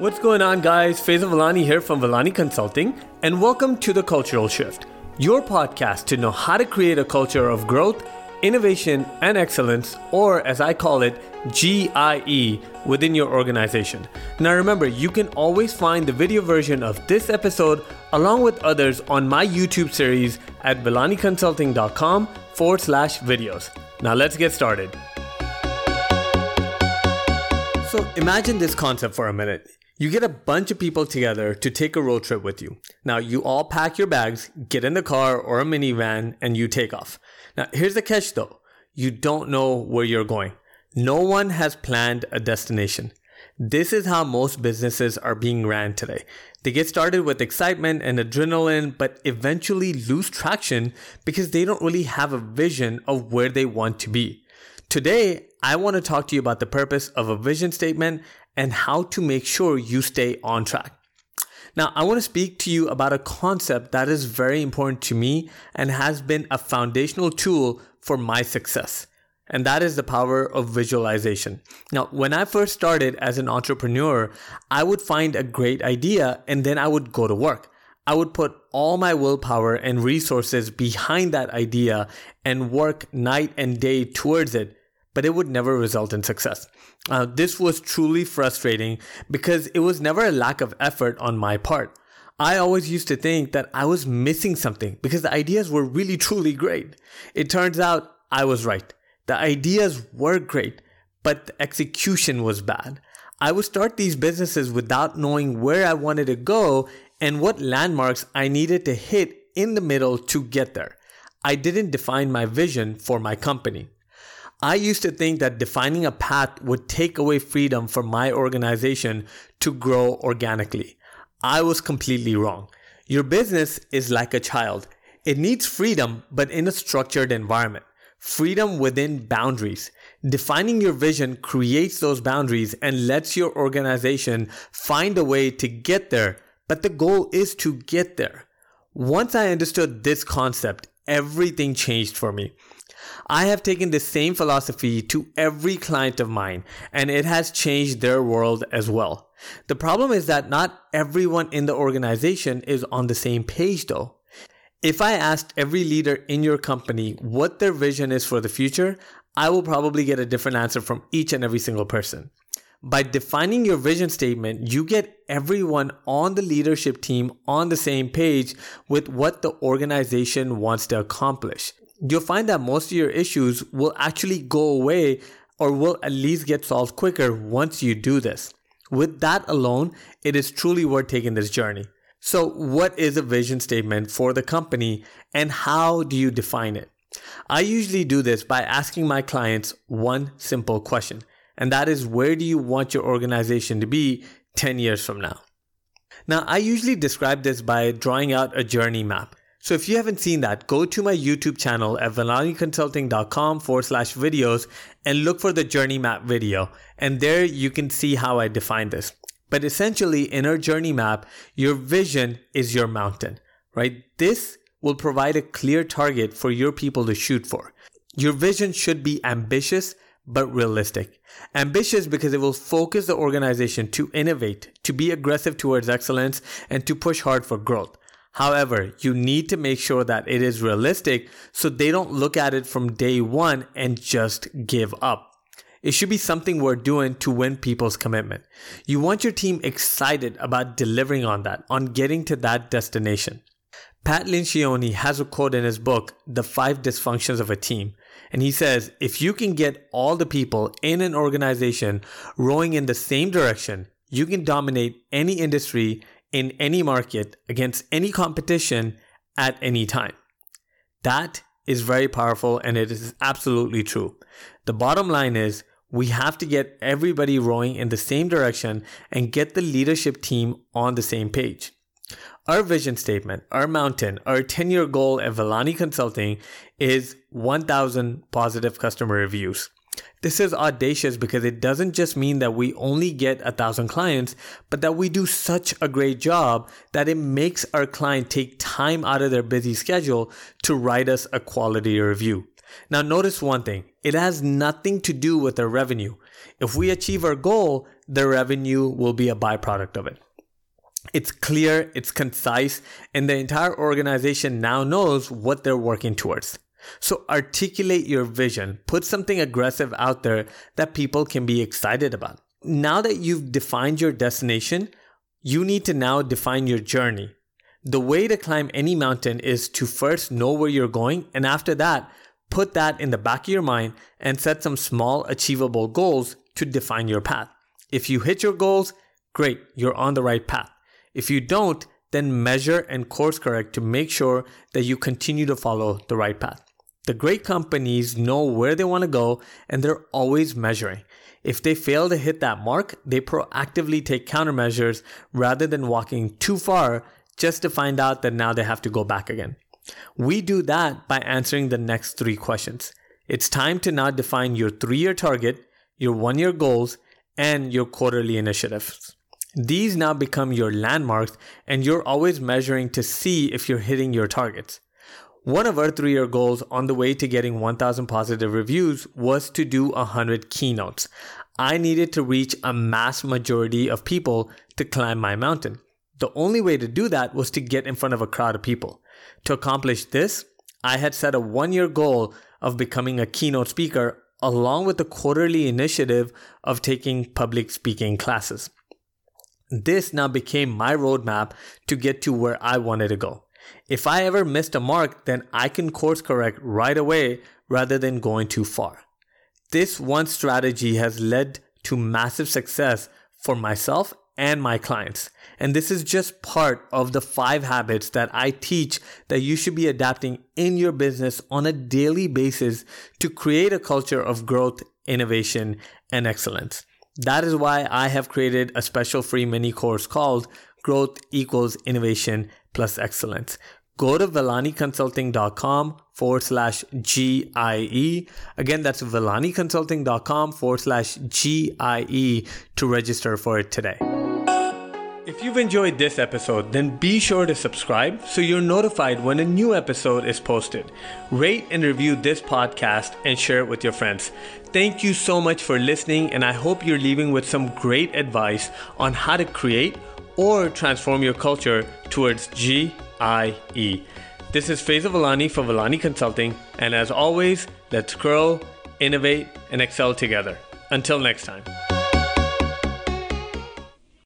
What's going on, guys? Faisal Velani here from Velani Consulting, and welcome to The Cultural Shift, your podcast to know how to create a culture of growth, innovation, and excellence, or as I call it, GIE, within your organization. Now, remember, you can always find the video version of this episode along with others on my YouTube series at velaniconsulting.com forward slash videos. Now, let's get started. So, imagine this concept for a minute. You get a bunch of people together to take a road trip with you. Now, you all pack your bags, get in the car or a minivan, and you take off. Now, here's the catch though you don't know where you're going. No one has planned a destination. This is how most businesses are being ran today. They get started with excitement and adrenaline, but eventually lose traction because they don't really have a vision of where they want to be. Today, I want to talk to you about the purpose of a vision statement and how to make sure you stay on track. Now, I want to speak to you about a concept that is very important to me and has been a foundational tool for my success. And that is the power of visualization. Now, when I first started as an entrepreneur, I would find a great idea and then I would go to work. I would put all my willpower and resources behind that idea and work night and day towards it but it would never result in success. Uh, this was truly frustrating because it was never a lack of effort on my part. I always used to think that I was missing something because the ideas were really truly great. It turns out I was right. The ideas were great, but the execution was bad. I would start these businesses without knowing where I wanted to go and what landmarks I needed to hit in the middle to get there. I didn't define my vision for my company. I used to think that defining a path would take away freedom for my organization to grow organically. I was completely wrong. Your business is like a child. It needs freedom, but in a structured environment. Freedom within boundaries. Defining your vision creates those boundaries and lets your organization find a way to get there. But the goal is to get there. Once I understood this concept, everything changed for me. I have taken the same philosophy to every client of mine, and it has changed their world as well. The problem is that not everyone in the organization is on the same page though. If I asked every leader in your company what their vision is for the future, I will probably get a different answer from each and every single person. By defining your vision statement, you get everyone on the leadership team on the same page with what the organization wants to accomplish you'll find that most of your issues will actually go away or will at least get solved quicker once you do this. With that alone, it is truly worth taking this journey. So, what is a vision statement for the company and how do you define it? I usually do this by asking my clients one simple question, and that is where do you want your organization to be 10 years from now? Now, I usually describe this by drawing out a journey map. So if you haven't seen that, go to my YouTube channel at velaniconsulting.com forward slash videos and look for the journey map video. And there you can see how I define this. But essentially in our journey map, your vision is your mountain, right? This will provide a clear target for your people to shoot for. Your vision should be ambitious, but realistic. Ambitious because it will focus the organization to innovate, to be aggressive towards excellence, and to push hard for growth. However, you need to make sure that it is realistic so they don't look at it from day one and just give up. It should be something we're doing to win people's commitment. You want your team excited about delivering on that, on getting to that destination. Pat Lencioni has a quote in his book, The Five Dysfunctions of a Team. And he says, if you can get all the people in an organization rowing in the same direction, you can dominate any industry in any market against any competition at any time. That is very powerful and it is absolutely true. The bottom line is we have to get everybody rowing in the same direction and get the leadership team on the same page. Our vision statement, our mountain, our 10 year goal at Velani Consulting is 1,000 positive customer reviews. This is audacious because it doesn't just mean that we only get a thousand clients, but that we do such a great job that it makes our client take time out of their busy schedule to write us a quality review. Now, notice one thing it has nothing to do with our revenue. If we achieve our goal, the revenue will be a byproduct of it. It's clear, it's concise, and the entire organization now knows what they're working towards. So articulate your vision, put something aggressive out there that people can be excited about. Now that you've defined your destination, you need to now define your journey. The way to climb any mountain is to first know where you're going, and after that, put that in the back of your mind and set some small, achievable goals to define your path. If you hit your goals, great, you're on the right path. If you don't, then measure and course correct to make sure that you continue to follow the right path. The great companies know where they want to go and they're always measuring. If they fail to hit that mark, they proactively take countermeasures rather than walking too far just to find out that now they have to go back again. We do that by answering the next three questions. It's time to now define your three year target, your one year goals, and your quarterly initiatives. These now become your landmarks, and you're always measuring to see if you're hitting your targets. One of our three year goals on the way to getting 1,000 positive reviews was to do 100 keynotes. I needed to reach a mass majority of people to climb my mountain. The only way to do that was to get in front of a crowd of people. To accomplish this, I had set a one year goal of becoming a keynote speaker along with the quarterly initiative of taking public speaking classes. This now became my roadmap to get to where I wanted to go. If I ever missed a mark, then I can course correct right away rather than going too far. This one strategy has led to massive success for myself and my clients. And this is just part of the five habits that I teach that you should be adapting in your business on a daily basis to create a culture of growth, innovation, and excellence. That is why I have created a special free mini course called Growth Equals Innovation Plus Excellence. Go to velaniconsulting.com forward slash GIE. Again, that's velaniconsulting.com forward slash GIE to register for it today. If you've enjoyed this episode, then be sure to subscribe so you're notified when a new episode is posted. Rate and review this podcast and share it with your friends. Thank you so much for listening, and I hope you're leaving with some great advice on how to create or transform your culture towards GIE. This is Faiza Velani for Velani Consulting, and as always, let's grow, innovate, and excel together. Until next time.